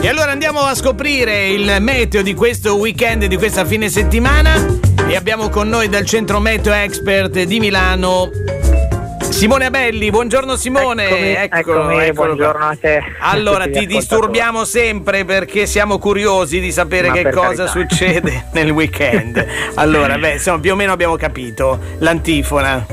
E allora andiamo a scoprire il meteo di questo weekend, di questa fine settimana. E abbiamo con noi dal centro meteo expert di Milano Simone Abelli, buongiorno Simone. Eccomi, eccolo, eccomi, eccolo buongiorno a te. Allora ti disturbiamo sempre perché siamo curiosi di sapere Ma che cosa carità. succede nel weekend. Allora, beh, insomma, più o meno abbiamo capito l'antifona.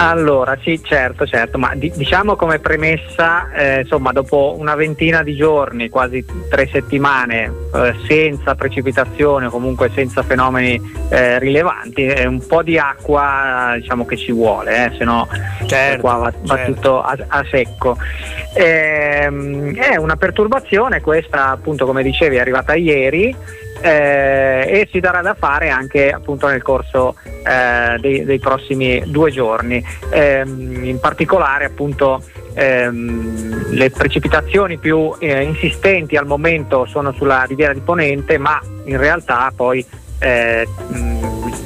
Allora, sì, certo, certo, ma di- diciamo come premessa, eh, insomma, dopo una ventina di giorni, quasi tre settimane, eh, senza precipitazione o comunque senza fenomeni eh, rilevanti, è un po' di acqua diciamo che ci vuole, eh, se no certo, qua va, va certo. tutto a, a secco. Ehm, è una perturbazione, questa appunto come dicevi è arrivata ieri, eh, e si darà da fare anche appunto nel corso eh, dei, dei, prossimi due giorni. Eh, in particolare appunto ehm, le precipitazioni più eh, insistenti al momento sono sulla riviera di Ponente, ma in realtà poi eh,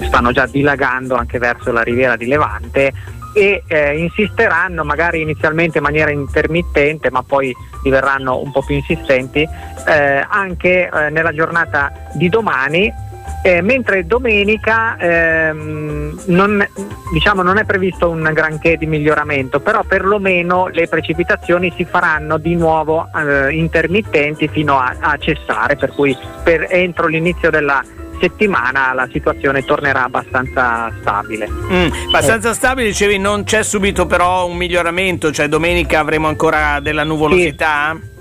stanno già dilagando anche verso la riviera di Levante e eh, insisteranno magari inizialmente in maniera intermittente ma poi diverranno un po' più insistenti eh, anche eh, nella giornata di domani eh, mentre domenica ehm, non, diciamo, non, è previsto un granché di miglioramento, però perlomeno le precipitazioni si faranno di nuovo eh, intermittenti fino a, a, cessare, per cui per, entro l'inizio della settimana la situazione tornerà abbastanza stabile. Mm, abbastanza eh. stabile, dicevi, non c'è subito però un miglioramento, cioè domenica avremo ancora della nuvolosità? Sì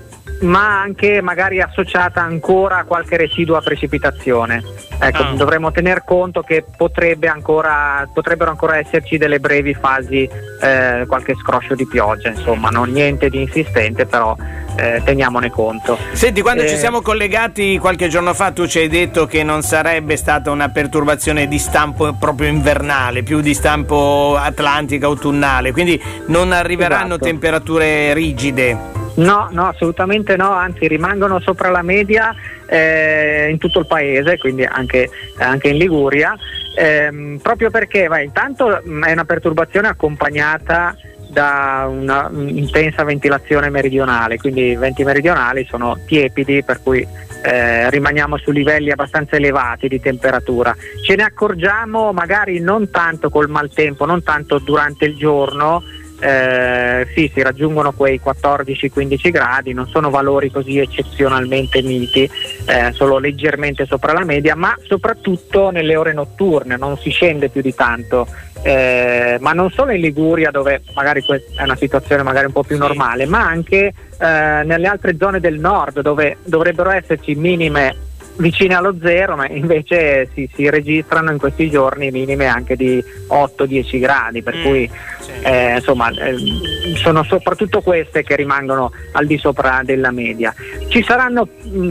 ma anche magari associata ancora a qualche residua precipitazione. Ecco, oh. dovremmo tener conto che potrebbe ancora, potrebbero ancora esserci delle brevi fasi, eh, qualche scroscio di pioggia, insomma, non niente di insistente, però eh, teniamone conto. Senti, quando eh, ci siamo collegati qualche giorno fa, tu ci hai detto che non sarebbe stata una perturbazione di stampo proprio invernale, più di stampo atlantico autunnale, quindi non arriveranno esatto. temperature rigide. No, no, assolutamente no, anzi rimangono sopra la media eh, in tutto il paese, quindi anche, anche in Liguria, ehm, proprio perché vai, intanto è una perturbazione accompagnata da una intensa ventilazione meridionale, quindi i venti meridionali sono tiepidi per cui eh, rimaniamo su livelli abbastanza elevati di temperatura. Ce ne accorgiamo magari non tanto col maltempo, non tanto durante il giorno, eh, sì, si raggiungono quei 14-15 gradi, non sono valori così eccezionalmente miti, eh, solo leggermente sopra la media, ma soprattutto nelle ore notturne, non si scende più di tanto. Eh, ma non solo in Liguria dove magari è una situazione magari un po' più normale, ma anche eh, nelle altre zone del nord dove dovrebbero esserci minime vicine allo zero, ma invece si, si, registrano in questi giorni minime anche di 8-10 gradi, per mm, cui sì. eh, insomma eh, sono soprattutto queste che rimangono al di sopra della media. Ci saranno mh,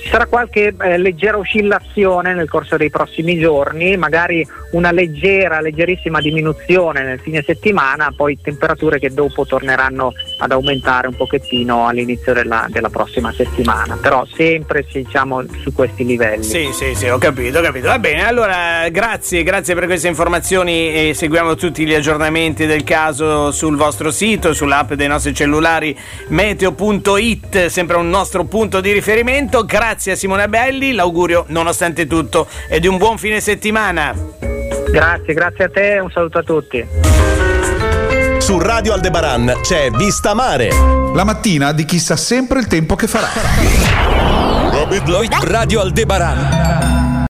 ci sarà qualche eh, leggera oscillazione nel corso dei prossimi giorni, magari una leggera, leggerissima diminuzione nel fine settimana, poi temperature che dopo torneranno ad aumentare un pochettino all'inizio della, della prossima settimana, però sempre diciamo su questi livelli. Sì, sì, sì, ho capito, ho capito. Va bene, allora grazie, grazie per queste informazioni e seguiamo tutti gli aggiornamenti del caso sul vostro sito, sull'app dei nostri cellulari meteo.it, sempre un nostro punto di riferimento. Grazie a Simone Belli, l'augurio nonostante tutto è di un buon fine settimana. Grazie, grazie a te, un saluto a tutti. Su Radio Aldebaran c'è Vista Mare. La mattina di chi sa sempre il tempo che farà. Radio Aldebaran.